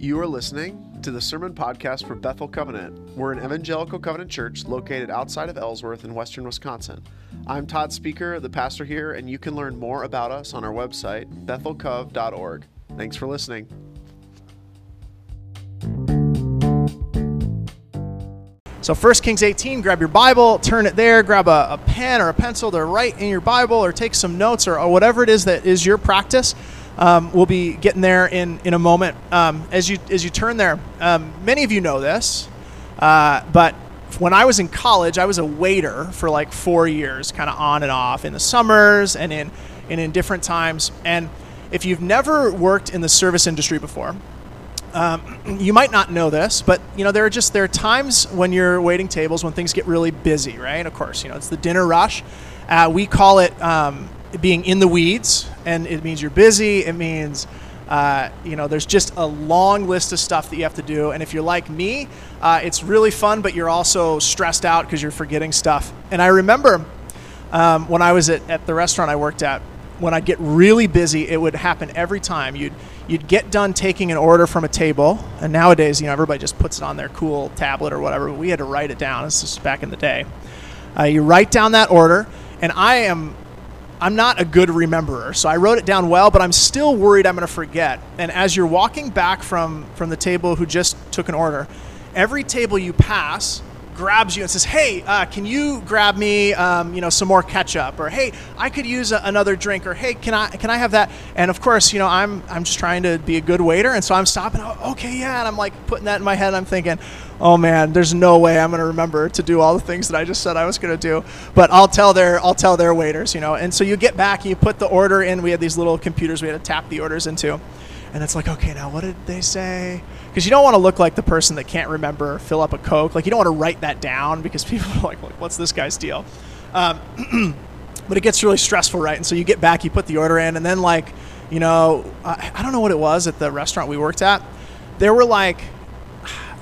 You are listening to the sermon podcast for Bethel Covenant. We're an evangelical covenant church located outside of Ellsworth in western Wisconsin. I'm Todd Speaker, the pastor here, and you can learn more about us on our website, bethelcov.org. Thanks for listening. So 1 Kings 18, grab your Bible, turn it there, grab a, a, pen or a pencil to write in your Bible or take some notes or, or whatever it is that is your practice. Um, we'll be getting there in, in a moment. Um, as you as you turn there, um, many of you know this, uh, but when I was in college, I was a waiter for like four years, kind of on and off in the summers and in and in different times. And if you've never worked in the service industry before, um, you might not know this, but you know there are just there are times when you're waiting tables when things get really busy, right? Of course, you know it's the dinner rush. Uh, we call it um, being in the weeds, and it means you're busy. It means uh, you know there's just a long list of stuff that you have to do. And if you're like me, uh, it's really fun, but you're also stressed out because you're forgetting stuff. And I remember um, when I was at, at the restaurant I worked at, when I'd get really busy, it would happen every time. You'd you'd get done taking an order from a table, and nowadays, you know, everybody just puts it on their cool tablet or whatever. But we had to write it down. This is back in the day. Uh, you write down that order, and I am I'm not a good rememberer, so I wrote it down well, but I'm still worried I'm going to forget. And as you're walking back from from the table who just took an order, every table you pass grabs you and says, "Hey, uh, can you grab me, um, you know, some more ketchup?" Or "Hey, I could use a, another drink." Or "Hey, can I can I have that?" And of course, you know, I'm I'm just trying to be a good waiter, and so I'm stopping. Oh, okay, yeah, and I'm like putting that in my head. I'm thinking, "Oh man, there's no way I'm going to remember to do all the things that I just said I was going to do." But I'll tell their I'll tell their waiters, you know. And so you get back, you put the order in. We had these little computers we had to tap the orders into, and it's like, okay, now what did they say? Because you don't want to look like the person that can't remember fill up a coke like you don't want to write that down because people are like what's this guy's deal um, but it gets really stressful right and so you get back you put the order in and then like you know I, I don't know what it was at the restaurant we worked at there were like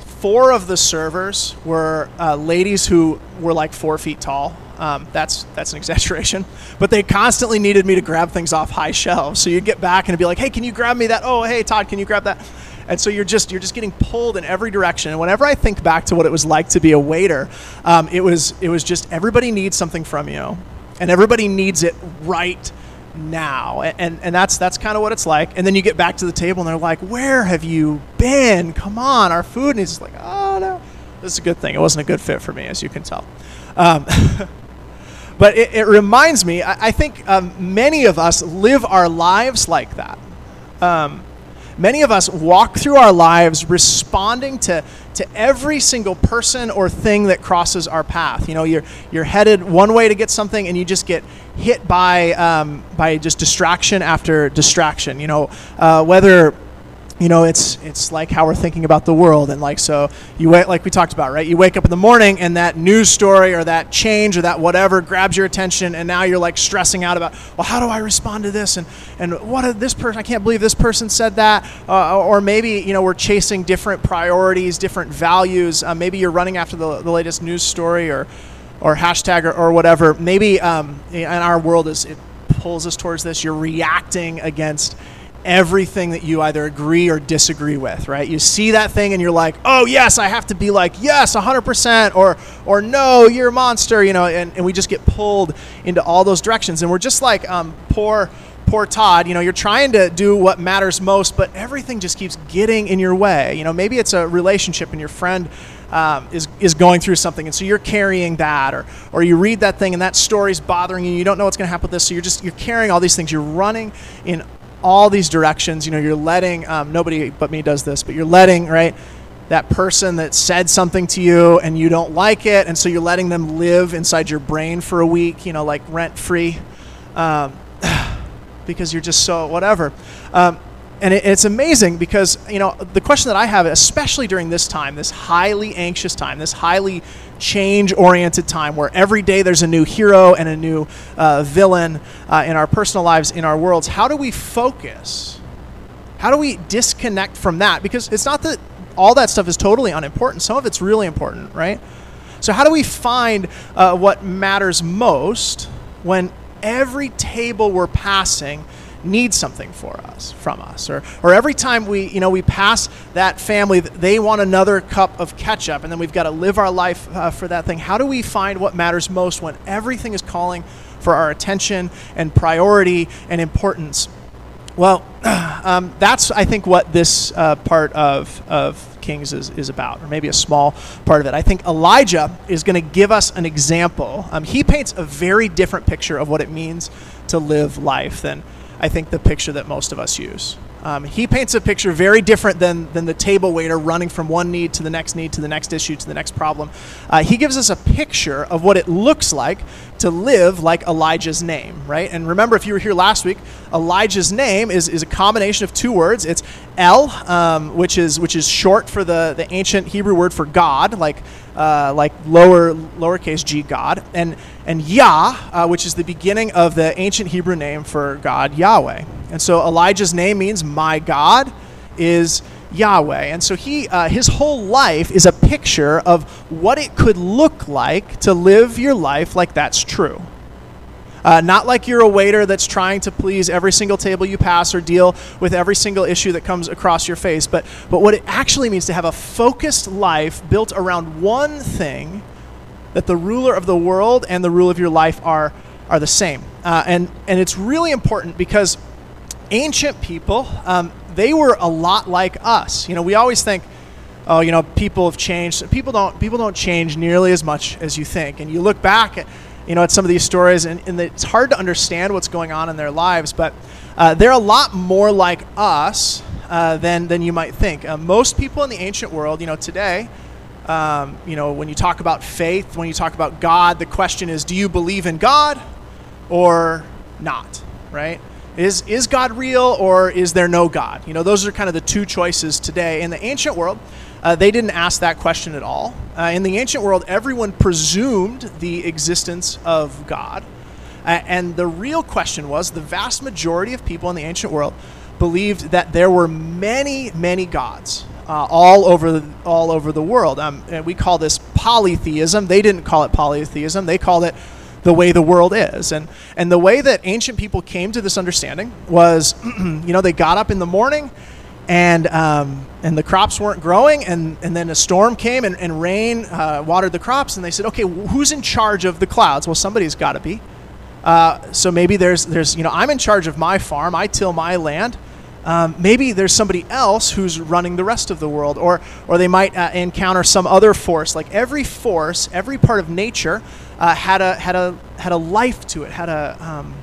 four of the servers were uh, ladies who were like four feet tall um, that's that's an exaggeration, but they constantly needed me to grab things off high shelves. So you'd get back and be like, "Hey, can you grab me that? Oh, hey, Todd, can you grab that?" And so you're just you're just getting pulled in every direction. And whenever I think back to what it was like to be a waiter, um, it was it was just everybody needs something from you, and everybody needs it right now. And, and, that's that's kind of what it's like. And then you get back to the table and they're like where have you been? Come on our food. And he's like oh no. This is a good thing. It wasn't a good fit for me as you can tell. Um, but it, it, reminds me i, I think um, many of us live our lives like that. Um, many of us walk through our lives responding to, to every single person or thing that crosses our path. You know, you're, you're headed one way to get something and you just get hit by, um, by just distraction after distraction. You know, uh, whether you know it's it's like how we're thinking about the world. And like so you wait like we talked about right? You wake up in the morning and that news story or that change or that whatever grabs your attention and now you're like stressing out about well how do i respond to this? And and what did this person i can't believe this person said that. Uh, or maybe you know we're chasing different priorities different values. Uh, maybe you're running after the, the latest news story or or hashtag or, or whatever. Maybe um, in our world is it pulls us towards this. You're reacting against everything that you either agree or disagree with, right? You see that thing and you're like, "Oh, yes, I have to be like, yes, 100%," or or "No, you're a monster," you know, and, and we just get pulled into all those directions. And we're just like um, poor poor Todd, you know, you're trying to do what matters most, but everything just keeps getting in your way. You know, maybe it's a relationship and your friend um, is, is going through something, and so you're carrying that, or, or you read that thing and that story's bothering you, you don't know what's going to happen with this, so you're just, you're carrying all these things. You're running in all these directions. You know, you're letting um, nobody but me does this, but you're letting right that person that said something to you and you don't like it, and so you're letting them live inside your brain for a week. You know, like rent free, um, because you're just so whatever. Um, and it, it's amazing because you know the question that I have, especially during this time, this highly anxious time, this highly change-oriented time, where every day there's a new hero and a new uh, villain uh, in our personal lives, in our worlds. How do we focus? How do we disconnect from that? Because it's not that all that stuff is totally unimportant. Some of it's really important, right? So how do we find uh, what matters most when every table we're passing need something for us from us. Or, or every time we you know we pass that family they want another cup of ketchup and then we've got to live our life uh, for that thing. How do we find what matters most when everything is calling for our attention and priority and importance? Well um, that's i think what this uh, part of, of kings is, is about or maybe a small part of it. I think elijah is going to give us an example. Um, he paints a very different picture of what it means to live life than I think, the picture that most of us use. Um, he paints a picture very different than, than the table waiter running from one need to the next need to the next issue to the next problem. Uh, he gives us a picture of what it looks like to live like Elijah's name, right? And remember, if you were here last week, Elijah's name is, is a combination of two words. It's El, um, which is which is short for the, the ancient Hebrew word for God, like uh, like lower lowercase g God, and and Yah, uh, which is the beginning of the ancient Hebrew name for God, Yahweh. And so Elijah's name means my God is Yahweh. And so he uh, his whole life is a picture of what it could look like to live your life like that's true. Uh, not like you're a waiter that's trying to please every single table you pass or deal with every single issue that comes across your face, but, but what it actually means to have a focused life built around one thing that the ruler of the world and the rule of your life are, are the same. Uh, and, and it's really important because ancient people, um, they were a lot like us. You know, we always think, oh, you know, people have changed. People don't, people don't change nearly as much as you think. And you look back at, you know, at some of these stories, and, and it's hard to understand what's going on in their lives, but uh, they're a lot more like us uh, than, than you might think. Uh, most people in the ancient world, you know, today, um, you know, when you talk about faith, when you talk about God, the question is, do you believe in God or not, right? Is, is God real or is there no God? You know, those are kind of the two choices today. In the ancient world, uh, they didn't ask that question at all. Uh, in the ancient world, everyone presumed the existence of God. Uh, and the real question was the vast majority of people in the ancient world believed that there were many, many gods. Uh, all over the, all over the world. Um, we call this polytheism. They didn't call it polytheism. They called it the way the world is. And and the way that ancient people came to this understanding was, you know, they got up in the morning and um, and the crops weren't growing, and, and then a storm came and, and rain uh, watered the crops, and they said, okay, who's in charge of the clouds? Well, somebody's got to be. Uh, so maybe there's there's you know I'm in charge of my farm, I till my land. Um, maybe there's somebody else who's running the rest of the world, or or they might uh, encounter some other force. Like every force, every part of nature uh, had a had a had a life to it, had a um,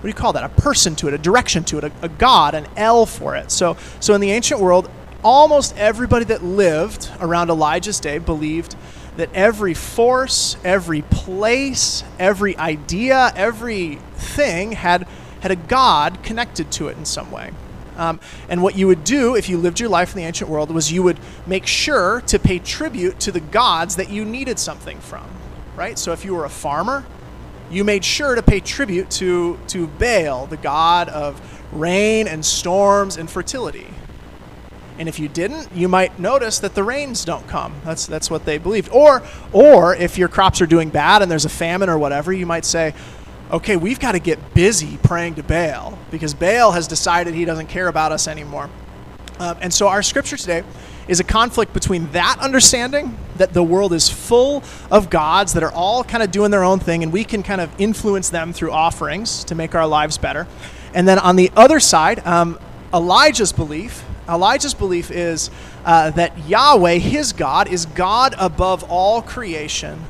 what do you call that? A person to it, a direction to it, a, a god, an El for it. So, so in the ancient world, almost everybody that lived around Elijah's day believed that every force, every place, every idea, everything had had a god connected to it in some way. Um, and what you would do if you lived your life in the ancient world was you would make sure to pay tribute to the gods that you needed something from, right? So if you were a farmer, you made sure to pay tribute to, to Baal, the god of rain and storms and fertility. And if you didn't, you might notice that the rains don't come. That's, that's what they believed. Or, or if your crops are doing bad and there's a famine or whatever, you might say, okay, we've got to get busy praying to Baal because Baal has decided he doesn't care about us anymore. Um, and so our scripture today is a conflict between that understanding that the world is full of gods that are all kind of doing their own thing and we can kind of influence them through offerings to make our lives better. And then on the other side, um, Elijah's belief Elijah's belief is uh, that Yahweh, his God, is God above all creation,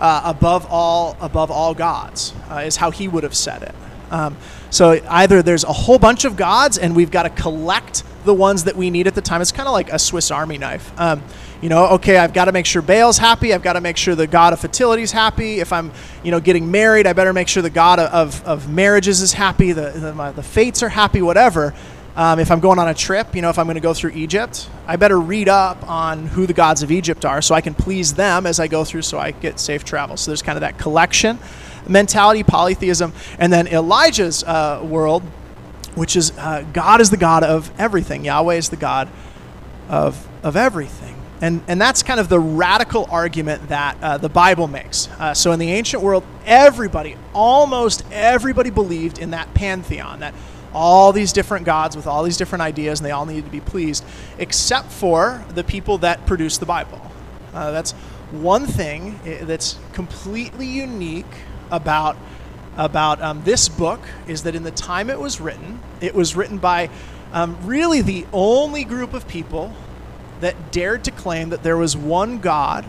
uh, above all above all gods, uh, is how he would have said it. Um, so either there's a whole bunch of gods, and we've got to collect the ones that we need at the time. It's kind of like a Swiss Army knife. Um, you know, okay, I've got to make sure Baal's happy. I've got to make sure the God of fertility is happy. If I'm, you know, getting married, I better make sure the God of, of marriages is happy. The, the, my, the fates are happy, whatever. Um, if I'm going on a trip, you know, if I'm going to go through Egypt, I better read up on who the gods of Egypt are so I can please them as I go through so I get safe travel. So there's kind of that collection mentality, polytheism. And then Elijah's uh, world which is uh, God is the God of everything. Yahweh is the God of, of everything. And, and that's kind of the radical argument that uh, the Bible makes. Uh, so, in the ancient world, everybody, almost everybody, believed in that pantheon, that all these different gods with all these different ideas, and they all needed to be pleased, except for the people that produced the Bible. Uh, that's one thing eh, that's completely unique about about um, this book is that in the time it was written, it was written by um, really the only group of people that dared to claim that there was one God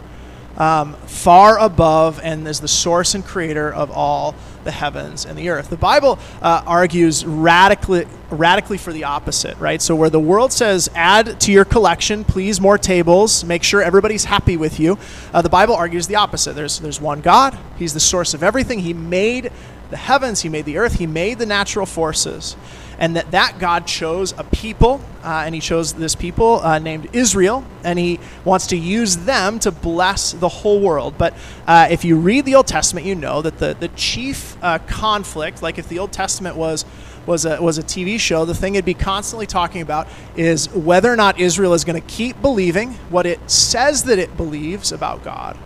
um, far above and is the source and creator of all the heavens and the earth. The Bible uh, argues radically, radically for the opposite, right? So where the world says, add to your collection, please, more tables, make sure everybody's happy with you, uh, the Bible argues the opposite. There's, there's one God, He's the source of everything. He made the heavens, He made the earth, He made the natural forces and that that God chose a people, uh, and He chose this people uh, named Israel, and He wants to use them to bless the whole world. But uh, if you read the Old Testament, you know that the the chief uh, conflict, like if the Old Testament was was a, was a TV show, the thing it'd be constantly talking about is whether or not Israel is going to keep believing what it says that it believes about God,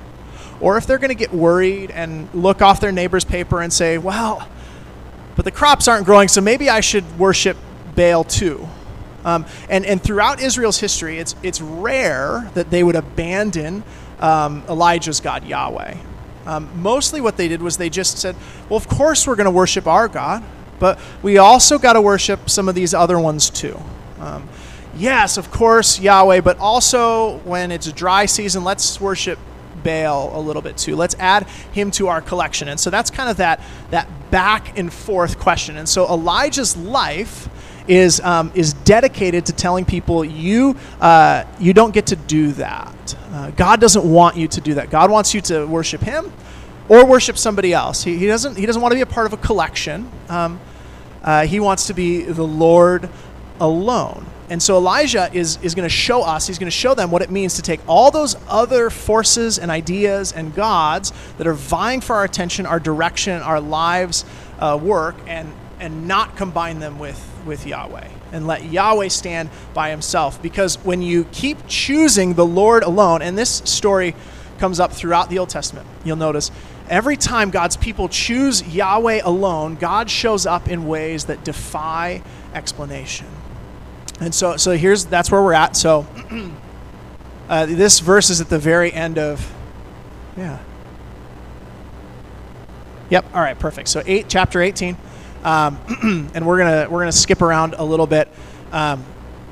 or if they're going to get worried and look off their neighbor's paper and say, well, but the crops aren't growing, so maybe I should worship Baal too. Um, and, and throughout Israel's history, it's, it's rare that they would abandon um, Elijah's God, Yahweh. Um, mostly what they did was they just said, well, of course we're going to worship our God, but we also got to worship some of these other ones too. Um, yes, of course, Yahweh, but also when it's a dry season, let's worship A little bit too. Let's add him to our collection. And so that's kind of that that back and forth question. And so Elijah's life is um, is dedicated to telling people you uh, you don't get to do that. Uh, God doesn't want you to do that. God wants you to worship Him or worship somebody else. He, he doesn't he doesn't want to be a part of a collection. Um, uh, he wants to be the Lord alone. And so Elijah is, is going to show us, he's going to show them what it means to take all those other forces and ideas and gods that are vying for our attention, our direction, our lives' uh, work, and, and not combine them with, with Yahweh. And let Yahweh stand by himself. Because when you keep choosing the Lord alone, and this story comes up throughout the Old Testament, you'll notice every time God's people choose Yahweh alone, God shows up in ways that defy explanation. And so, so here's that's where we're at. So, uh, this verse is at the very end of, yeah. Yep. All right. Perfect. So eight, chapter eighteen, um, and we're gonna we're gonna skip around a little bit, um,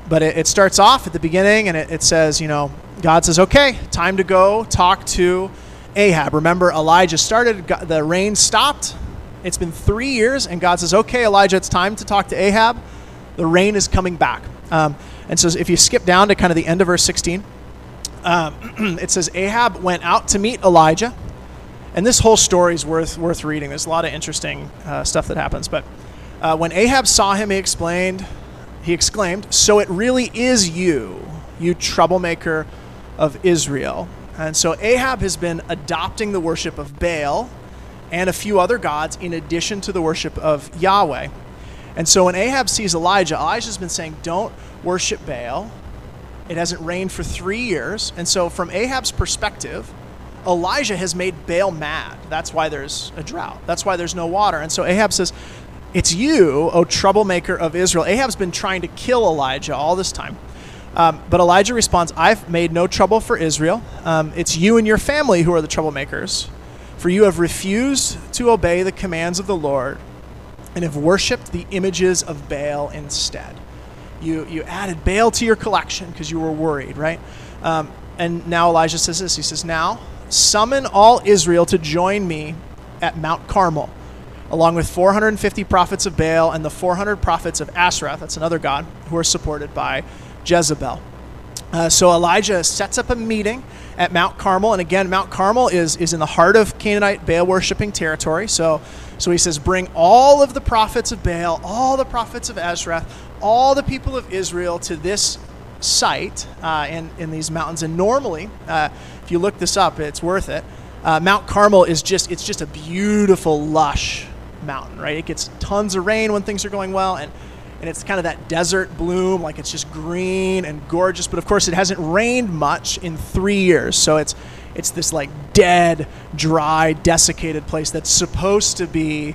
but it, it, starts off at the beginning, and it, it says, you know, God says, okay, time to go talk to Ahab. Remember, Elijah started. The rain stopped. It's been three years, and God says, okay, Elijah, it's time to talk to Ahab. The rain is coming back. Um, and so if you skip down to kind of the end of verse 16, um, it says Ahab went out to meet Elijah. And this whole story is worth, worth reading. There's a lot of interesting uh, stuff that happens. But uh, when Ahab saw him, he explained, he exclaimed, So it really is you, you troublemaker of Israel. And so Ahab has been adopting the worship of Baal and a few other gods in addition to the worship of Yahweh. And so when Ahab sees Elijah, Elijah's been saying, Don't worship Baal. It hasn't rained for three years. And so, from Ahab's perspective, Elijah has made Baal mad. That's why there's a drought. That's why there's no water. And so Ahab says, It's you, O troublemaker of Israel. Ahab's been trying to kill Elijah all this time. Um, but Elijah responds, I've made no trouble for Israel. Um, it's you and your family who are the troublemakers. For you have refused to obey the commands of the Lord and have worshipped the images of Baal instead. You, you added Baal to your collection because you were worried, right? Um, and now Elijah says this He says, Now summon all Israel to join me at Mount Carmel, along with 450 prophets of Baal and the 400 prophets of Asherah, that's another god, who are supported by Jezebel. Uh, so Elijah sets up a meeting at Mount Carmel, and again, Mount Carmel is, is in the heart of Canaanite Baal worshiping territory. So so he says, Bring all of the prophets of Baal, all the prophets of Asherah, all the people of Israel to this site uh, in, in these mountains. And normally, uh, if you look this up, it's worth it. Uh, Mount Carmel is just, it's just a beautiful, lush mountain, right? It gets tons of rain when things are going well. And, and it's kind of that desert bloom, like it's just green and gorgeous. But of course, it hasn't rained much in three years, so it's it's this like dead, dry, desiccated place that's supposed to be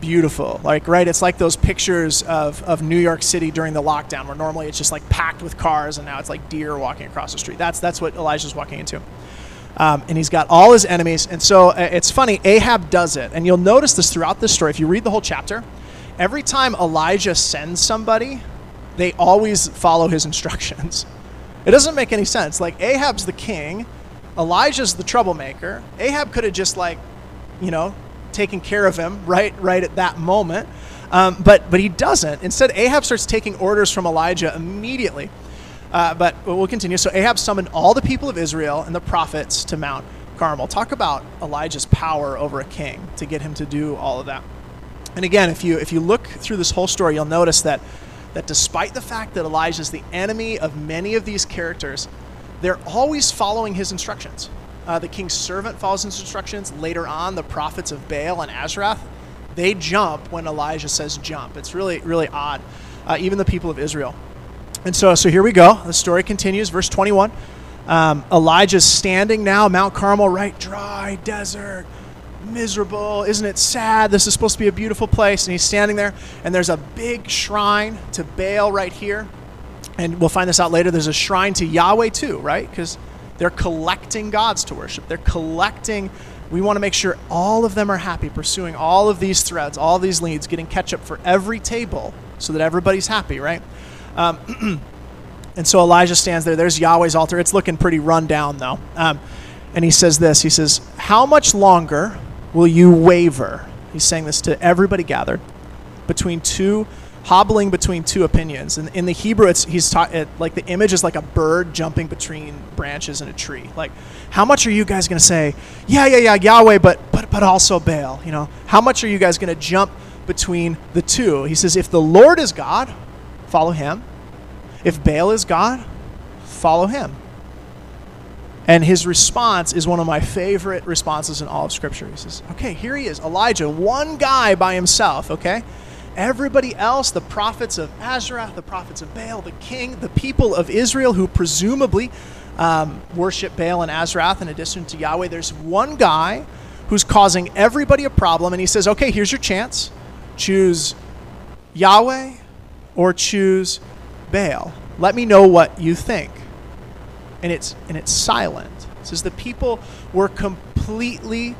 beautiful. Like right, it's like those pictures of of New York City during the lockdown, where normally it's just like packed with cars, and now it's like deer walking across the street. That's that's what Elijah's walking into. Um, and he's got all his enemies. And so uh, it's funny, Ahab does it. And you'll notice this throughout this story. If you read the whole chapter, every time Elijah sends somebody, they always follow his instructions. It doesn't make any sense. Like, Ahab's the king, Elijah's the troublemaker. Ahab could have just, like, you know, taken care of him right, right at that moment. Um, but, but he doesn't. Instead, Ahab starts taking orders from Elijah immediately. Uh, but we'll continue. So Ahab summoned all the people of Israel and the prophets to Mount Carmel. Talk about Elijah's power over a king to get him to do all of that. And again, if you if you look through this whole story, you'll notice that that despite the fact that Elijah is the enemy of many of these characters, they're always following his instructions. Uh, the king's servant follows his instructions. Later on, the prophets of Baal and Asherah, they jump when Elijah says jump. It's really really odd. Uh, even the people of Israel. And so, so here we go. The story continues, verse 21. Um, Elijah's standing now, Mount Carmel, right? Dry, desert, miserable. Isn't it sad? This is supposed to be a beautiful place. And he's standing there, and there's a big shrine to Baal right here. And we'll find this out later. There's a shrine to Yahweh too, right? Because they're collecting gods to worship. They're collecting. We want to make sure all of them are happy, pursuing all of these threads, all these leads, getting ketchup for every table so that everybody's happy, right? Um, and so Elijah stands there. There's Yahweh's altar. It's looking pretty run down, though. Um, and he says this He says, How much longer will you waver? He's saying this to everybody gathered between two, hobbling between two opinions. And in the Hebrew, it's he's ta- it, like the image is like a bird jumping between branches in a tree. Like, how much are you guys going to say, yeah, yeah, yeah, Yahweh, but but but also Baal? You know, how much are you guys going to jump between the two? He says, if the Lord is God, follow him. If Baal is God, follow him. And his response is one of my favorite responses in all of Scripture. He says, Okay, here he is, Elijah, one guy by himself, okay? Everybody else, the prophets of Asherah, the prophets of Baal, the king, the people of Israel who presumably um, worship Baal and Asherah in addition to Yahweh, there's one guy who's causing everybody a problem. And he says, Okay, here's your chance. Choose Yahweh or choose Baal. Let me know what you think. And it's and it's silent. It says the people were completely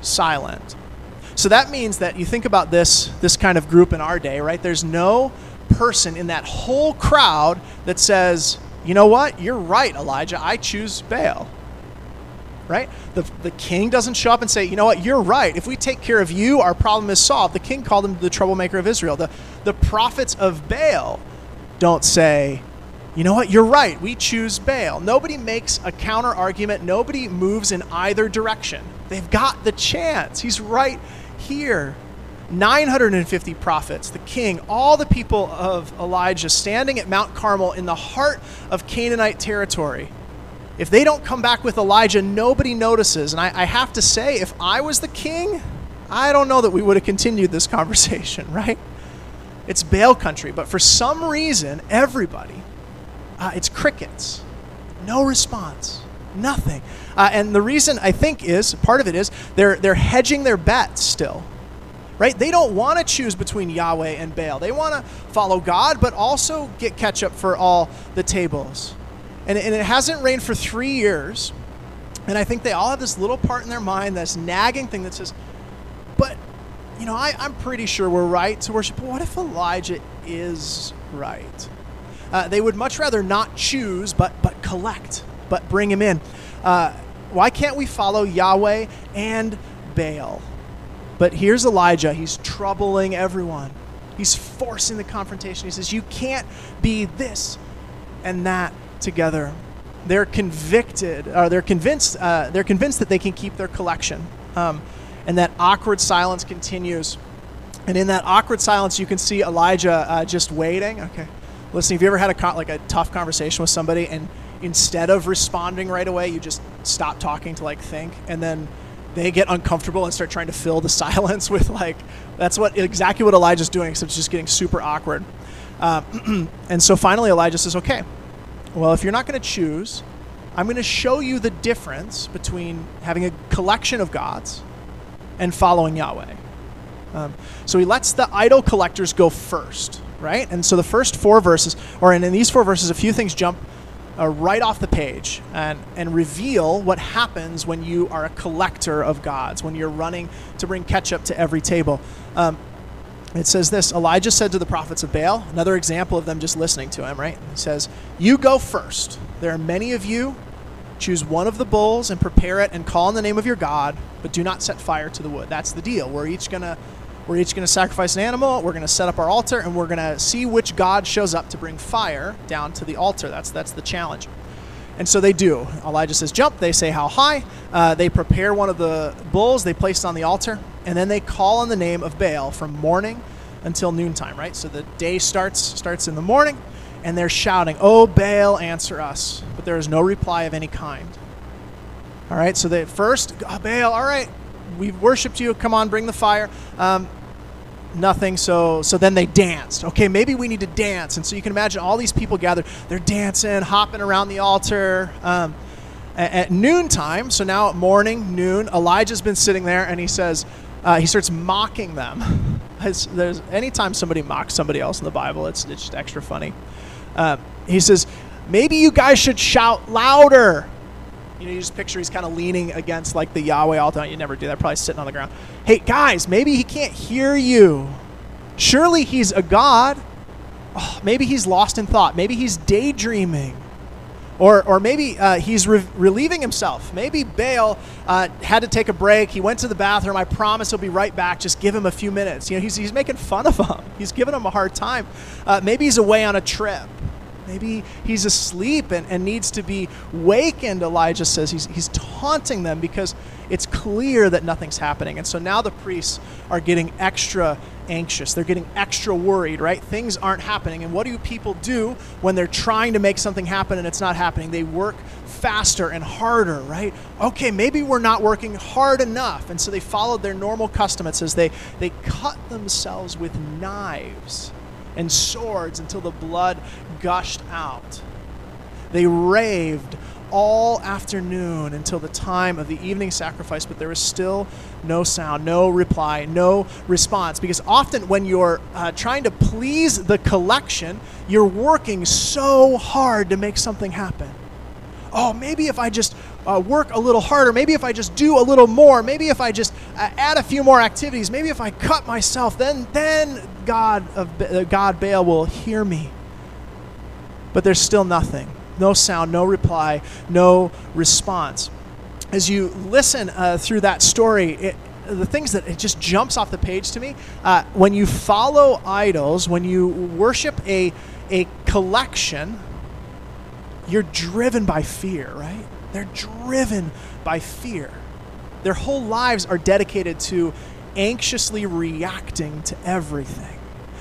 silent. So that means that you think about this this kind of group in our day, right? There's no person in that whole crowd that says, "You know what? You're right, Elijah. I choose Baal." Right? The, the king doesn't show up and say, you know what, you're right. If we take care of you, our problem is solved. The king called him the troublemaker of Israel. The, the prophets of Baal don't say, you know what, you're right, we choose Baal. Nobody makes a counter argument, nobody moves in either direction. They've got the chance. He's right here. 950 prophets, the king, all the people of Elijah standing at Mount Carmel in the heart of Canaanite territory. If they don't come back with Elijah, nobody notices. And I, I have to say, if I was the king, I don't know that we would have continued this conversation, right? It's Baal country, but for some reason, everybody, uh, it's crickets. No response. Nothing. Uh, and the reason I think is part of it is they're they're hedging their bets still. Right? They don't want to choose between Yahweh and Baal. They want to follow God, but also get ketchup for all the tables. And, and it hasn't rained for three years. And I think they all have this little part in their mind, this nagging thing that says, but you know, I, am pretty sure we're right to worship. But what if Elijah is right? Uh, they would much rather not choose, but but collect, but bring him in. Uh, why can't we follow Yahweh and Baal? But here's Elijah. He's troubling everyone. He's forcing the confrontation. He says, "You can't be this and that together." They're convicted, or they're convinced. Uh, they're convinced that they can keep their collection. Um, and that awkward silence continues. And in that awkward silence, you can see Elijah uh, just waiting. Okay, listen. Have you ever had a like a tough conversation with somebody, and instead of responding right away, you just stop talking to like think, and then they get uncomfortable and start trying to fill the silence with like that's what exactly what Elijah's doing. So it's just getting super awkward. Um, and so finally, Elijah says, Okay, well, if you're not going to choose, I'm going to show you the difference between having a collection of gods and following Yahweh. Um, so he lets the idol collectors go first, right? And so the first four verses, or in, in these four verses, a few things jump uh, right off the page and, and reveal what happens when you are a collector of gods, when you're running to bring ketchup to every table. Um, it says this Elijah said to the prophets of Baal, another example of them just listening to him, right? He says, You go first. There are many of you. Choose one of the bulls and prepare it and call on the name of your God, but do not set fire to the wood. That's the deal. We're each going to we're each going to sacrifice an animal. We're going to set up our altar, and we're going to see which god shows up to bring fire down to the altar. That's that's the challenge. And so they do. Elijah says, "Jump." They say, "How high?" Uh, they prepare one of the bulls. They place it on the altar, and then they call on the name of Baal from morning until noontime. Right. So the day starts starts in the morning, and they're shouting, "Oh Baal, answer us!" But there is no reply of any kind. All right. So they first, oh, Baal. All right, we've worshipped you. Come on, bring the fire. Um, nothing. So so then they danced. Okay, maybe we need to dance. And so you can imagine all these people gathered. They're dancing, hopping around the altar. Um, at, at noontime, so now at morning, noon, Elijah's been sitting there and he says, uh, he starts mocking them. there's anytime somebody mocks somebody else in the Bible, it's, it's just extra funny. Uh, he says, maybe you guys should shout louder. You know, you just picture he's kind of leaning against like the Yahweh altar. You never do that. Probably sitting on the ground. Hey guys, maybe he can't hear you. Surely he's a god. Oh, maybe he's lost in thought. Maybe he's daydreaming. Or, or maybe uh, he's re- relieving himself. Maybe Baal uh, had to take a break. He went to the bathroom. I promise he'll be right back. Just give him a few minutes. You know, he's, he's making fun of him. He's giving him a hard time. Uh, maybe he's away on a trip. Maybe he's asleep and, and needs to be wakened, Elijah says. He's, he's taunting them because it's clear that nothing's happening. And so now the priests are getting extra anxious. They're getting extra worried, right? Things aren't happening. And what do people do when they're trying to make something happen and it's not happening? They work faster and harder, right? Okay, maybe we're not working hard enough. And so they followed their normal custom. It says they, they cut themselves with knives and swords until the blood gushed out. They raved all afternoon until the time of the evening sacrifice, but there was still no sound, no reply, no response. Because often when you're uh, trying to please the collection, you're working so hard to make something happen. Oh, maybe if I just uh, work a little harder, maybe if I just do a little more, maybe if I just add a few more activities, maybe if I cut myself, then then God of uh, God Baal will hear me. But there's still nothing, no sound, no reply, no response. As you listen uh, through that story, it, the things that it just jumps off the page to me uh, when you follow idols, when you worship a a collection, you're driven by fear, right? They're driven by fear. Their whole lives are dedicated to anxiously reacting to everything.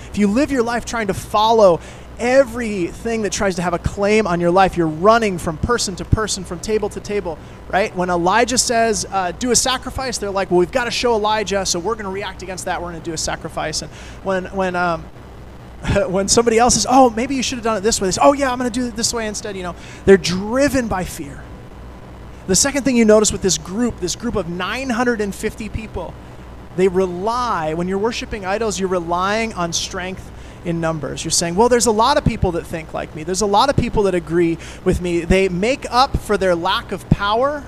If you live your life trying to follow everything that tries to have a claim on your life, you're running from person to person, from table to table, right? When Elijah says, uh, do a sacrifice, they're like, well, we've got to show Elijah, so we're going to react against that. We're going to do a sacrifice. And when, when, um, when somebody else says, oh, maybe you should have done it this way, they say, oh, yeah, I'm going to do it this way instead. You know, they're driven by fear. The second thing you notice with this group, this group of 950 people, they rely, when you're worshiping idols, you're relying on strength in numbers. You're saying, well, there's a lot of people that think like me. There's a lot of people that agree with me. They make up for their lack of power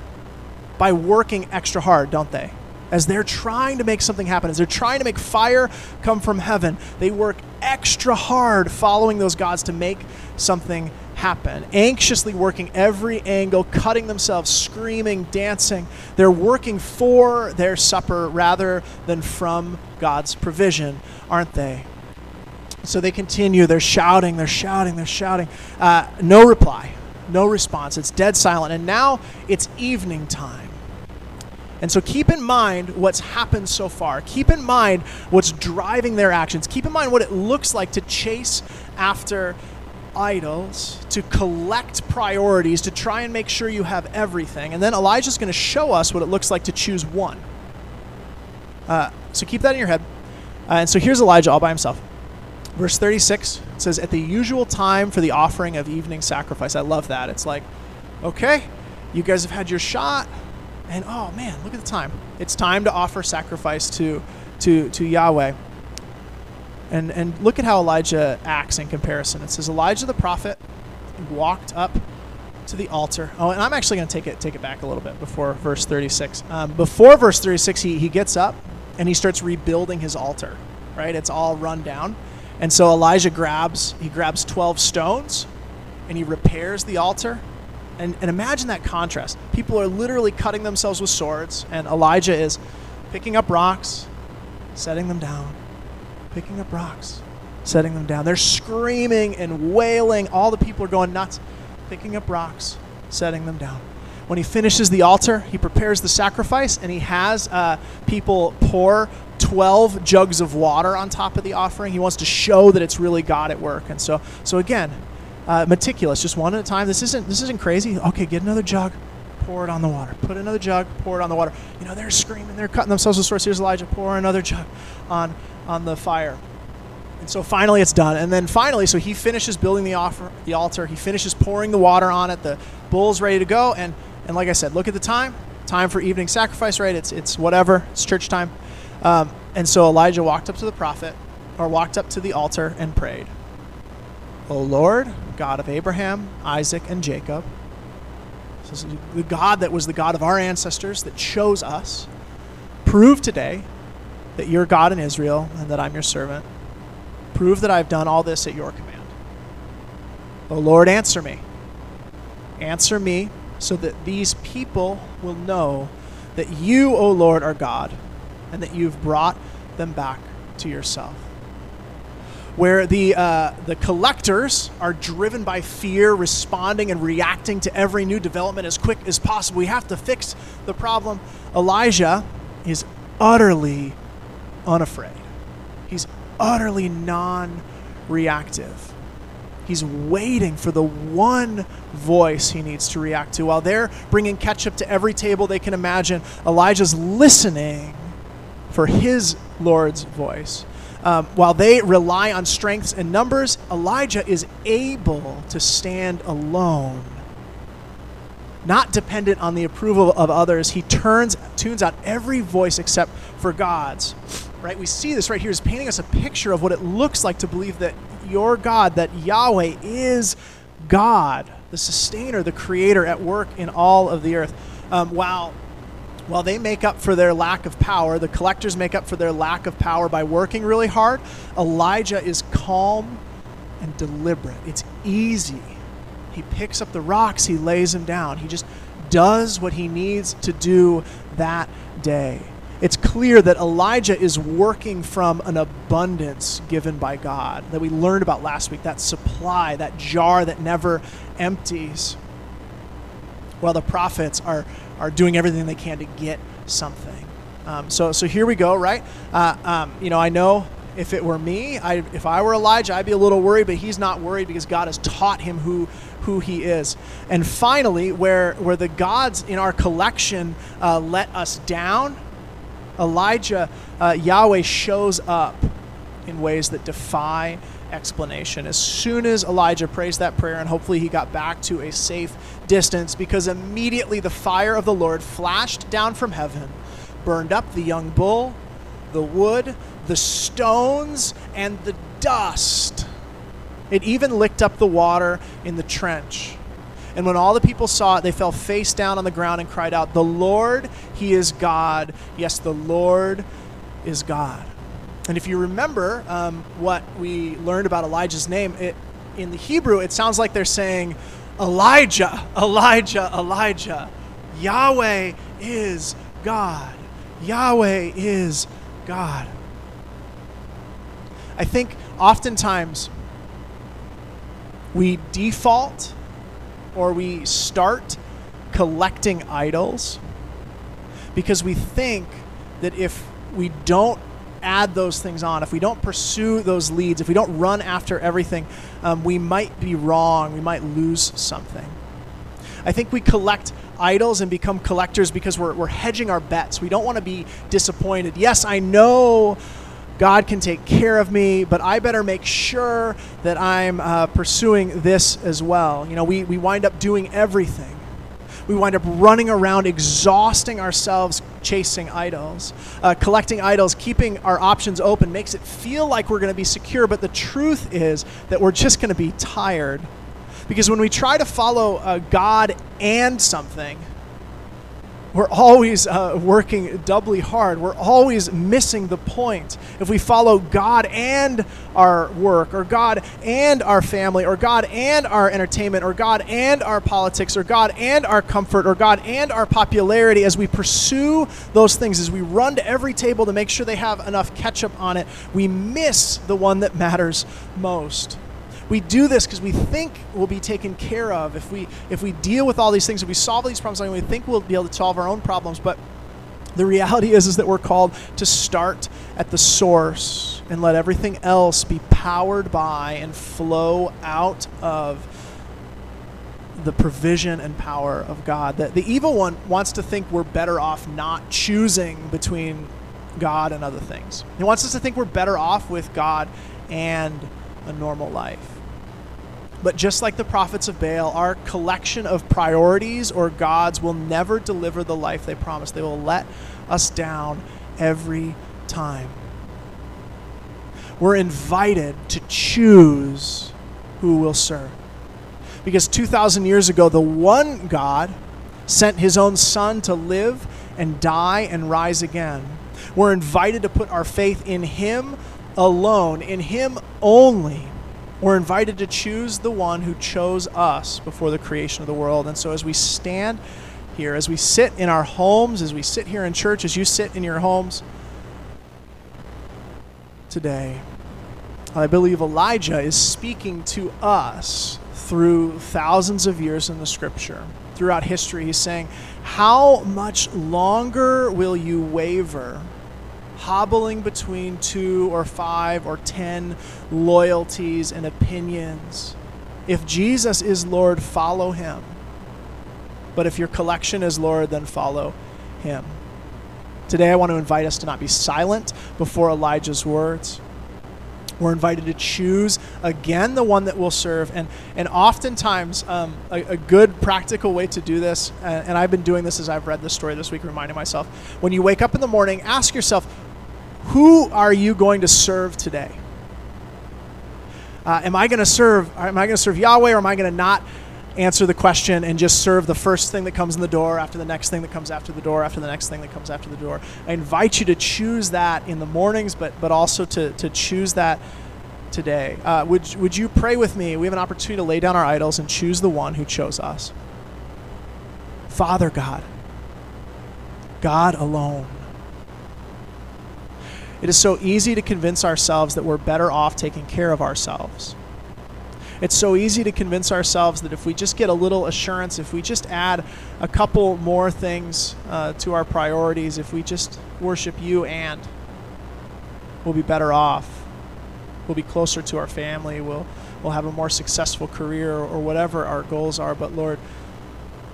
by working extra hard, don't they? As they're trying to make something happen, as they're trying to make fire come from heaven, they work extra hard following those gods to make something happen, anxiously working every angle, cutting themselves, screaming, dancing. They're working for their supper rather than from God's provision, aren't they? So they continue. They're shouting, they're shouting, they're shouting. Uh, no reply, no response. It's dead silent. And now it's evening time. And so keep in mind what's happened so far. Keep in mind what's driving their actions. Keep in mind what it looks like to chase after idols, to collect priorities, to try and make sure you have everything. And then Elijah's going to show us what it looks like to choose one. Uh, so keep that in your head. Uh, and so here's Elijah all by himself. Verse 36 says, At the usual time for the offering of evening sacrifice. I love that. It's like, okay, you guys have had your shot, and oh man, look at the time. It's time to offer sacrifice to, to, to Yahweh. And, and look at how Elijah acts in comparison. It says, Elijah the prophet walked up to the altar. Oh, and I'm actually going to take it take it back a little bit before verse 36. Um, before verse 36, he, he gets up and he starts rebuilding his altar. Right, it's all run down, and so Elijah grabs he grabs 12 stones, and he repairs the altar. And, and imagine that contrast. People are literally cutting themselves with swords, and Elijah is picking up rocks, setting them down, picking up rocks, setting them down. They're screaming and wailing. All the people are going nuts picking up rocks, setting them down. When he finishes the altar, he prepares the sacrifice, and he has uh, people pour 12 jugs of water on top of the offering. He wants to show that it's really God at work. And so, so again, uh, meticulous, just one at a time. This isn't this isn't crazy. Okay, get another jug, pour it on the water. Put another jug, pour it on the water. You know, they're screaming, they're cutting themselves with swords. Here's Elijah, pour another jug on on the fire. And so finally it's done. And then finally, so he finishes building the, offer, the altar. He finishes pouring the water on it. The bull's ready to go. And, and like I said, look at the time. Time for evening sacrifice, right? It's, it's whatever. It's church time. Um, and so Elijah walked up to the prophet, or walked up to the altar and prayed. O Lord, God of Abraham, Isaac, and Jacob, the God that was the God of our ancestors that chose us, prove today that you're God in Israel and that I'm your servant. Prove that I've done all this at your command. O Lord, answer me. Answer me so that these people will know that you, O Lord, are God and that you've brought them back to yourself. Where the, uh, the collectors are driven by fear, responding and reacting to every new development as quick as possible. We have to fix the problem. Elijah is utterly unafraid. He's utterly non reactive. He's waiting for the one voice he needs to react to. While they're bringing ketchup to every table they can imagine, Elijah's listening for his Lord's voice. Um, while they rely on strengths and numbers, Elijah is able to stand alone. Not dependent on the approval of others, he turns, tunes out every voice except for God's right? We see this right here is painting us a picture of what it looks like to believe that your God, that Yahweh is God, the sustainer, the creator at work in all of the earth. Um, while while they make up for their lack of power, the collectors make up for their lack of power by working really hard. Elijah is calm and deliberate. It's easy. He picks up the rocks, he lays them down. He just does what he needs to do that day it's clear that Elijah is working from an abundance given by God that we learned about last week that supply, that jar that never empties. While the prophets are, are doing everything they can to get something. Um, so, so here we go, right? Uh, um, you know, I know if it were me, I, if I were Elijah, I'd be a little worried, but he's not worried because God has taught him who who he is. And finally, where where the gods in our collection uh, let us down, Elijah, uh, Yahweh shows up in ways that defy explanation. As soon as Elijah prays that prayer, and hopefully he got back to a safe distance, because immediately the fire of the Lord flashed down from heaven, burned up the young bull, the wood, the stones, and the dust. It even licked up the water in the trench. And when all the people saw it, they fell face down on the ground and cried out, The Lord, He is God. Yes, the Lord is God. And if you remember um, what we learned about Elijah's name, it, in the Hebrew, it sounds like they're saying, Elijah, Elijah, Elijah. Yahweh is God. Yahweh is God. I think oftentimes we default or we start collecting idols because we think that if we don't add those things on, if we don't pursue those leads, if we don't run after everything, um, we might be wrong. We might lose something. I think we collect idols and become collectors because we're, we're hedging our bets. We don't want to be disappointed. Yes, I know God can take care of me, but I better make sure that I'm uh, pursuing this as well. You know, we, we wind up doing everything. We wind up running around, exhausting ourselves, chasing idols. Uh, collecting idols, keeping our options open, makes it feel like we're going to be secure, but the truth is that we're just going to be tired. Because when we try to follow uh, God and something, we're always uh, working doubly hard. We're always missing the point. If we follow God and our work, or God and our family, or God and our entertainment, or God and our politics, or God and our comfort, or God and our popularity, as we pursue those things, as we run to every table to make sure they have enough ketchup on it, we miss the one that matters most we do this because we think we'll be taken care of if we if we deal with all these things if we solve these problems I mean, we think we'll be able to solve our own problems but the reality is is that we're called to start at the source and let everything else be powered by and flow out of the provision and power of God. That the evil one wants to think we're better off not choosing between God and other things. He wants us to think we're better off with God and a normal life. But just like the prophets of Baal, our collection of priorities or gods will never deliver the life they promise. They will let us down every time. We're invited to choose who we'll serve. Because 2,000 years ago, the one God sent his own Son to live and die and rise again. We're invited to put our faith in him alone, in him only we're invited to choose the one who chose us before the creation of the world. And so as we stand here, as we sit in our homes, as we sit here in church, as you sit in your homes today, I believe Elijah is speaking to us through thousands of years in the scripture. Throughout history, he's saying, How much longer will you waver? Hobbling between two or five or ten loyalties and opinions. If Jesus is Lord, follow him. But if your collection is Lord, then follow him. Today, I want to invite us to not be silent before Elijah's words. We're invited to choose again the one that will serve. And, and oftentimes, um, a, a, good practical way to do this, and, and I've been doing this as I've read this story this week, reminding myself when you wake up in the morning, ask yourself, who are you going to serve today? Uh, am I going to serve? Am I going to serve Yahweh, or am I going to not answer the question and just serve the first thing that comes in the door, after the next thing that comes after the door, after the next thing that comes after the door? I invite you to choose that in the mornings, but but also to to choose that today. Uh, would would you pray with me? We have an opportunity to lay down our idols and choose the one who chose us. Father God, God alone. It is so easy to convince ourselves that we're better off taking care of ourselves. It's so easy to convince ourselves that if we just get a little assurance, if we just add a couple more things uh, to our priorities, if we just worship you and we'll be better off. We'll be closer to our family. We'll, we'll have a more successful career or whatever our goals are. But Lord,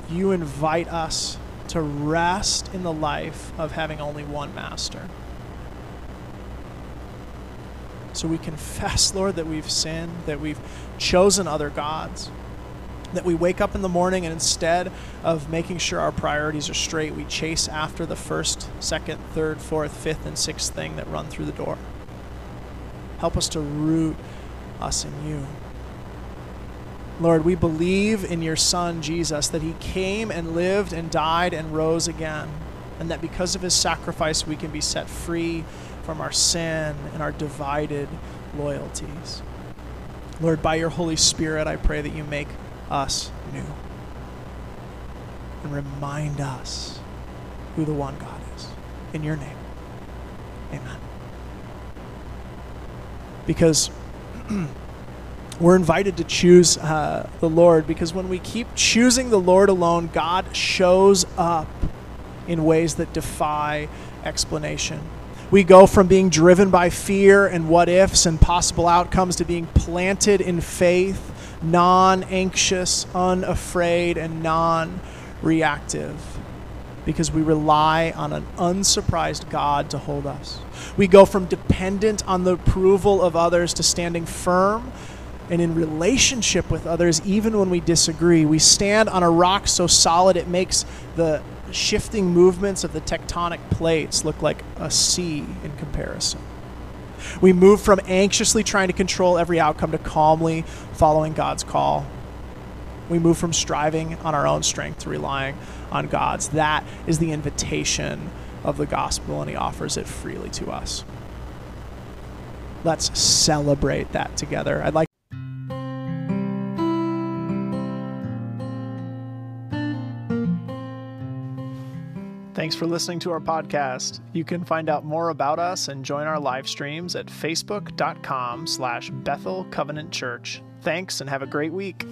you invite us to rest in the life of having only one master. So we confess, Lord, that we've sinned, that we've chosen other gods, that we wake up in the morning and instead of making sure our priorities are straight, we chase after the first, second, third, fourth, fifth, and sixth thing that run through the door. Help us to root us in you. Lord, we believe in your Son, Jesus, that he came and lived and died and rose again, and that because of his sacrifice we can be set free from our sin and our divided loyalties. Lord, by your Holy Spirit, I pray that you make us new and remind us who the one God is. In your name, amen. Because we're invited to choose uh, the Lord, because when we keep choosing the Lord alone, God shows up in ways that defy explanation. We go from being driven by fear and what ifs and possible outcomes to being planted in faith, non anxious, unafraid, and non reactive. because we rely on an unsurprised God to hold us. We go from dependent on the approval of others to standing firm and in relationship with others, even when we disagree. We stand on a rock so solid it makes the shifting movements of the tectonic plates look like a sea in comparison. We move from anxiously trying to control every outcome to calmly following God's call. We move from striving on our own strength to relying on God's. That is the invitation of the gospel, and He offers it freely to us. Let's celebrate that together. I'd like Thanks for listening to our podcast. You can find out more about us and join our live streams at facebook.com slash Bethel Covenant Church. Thanks and have a great week.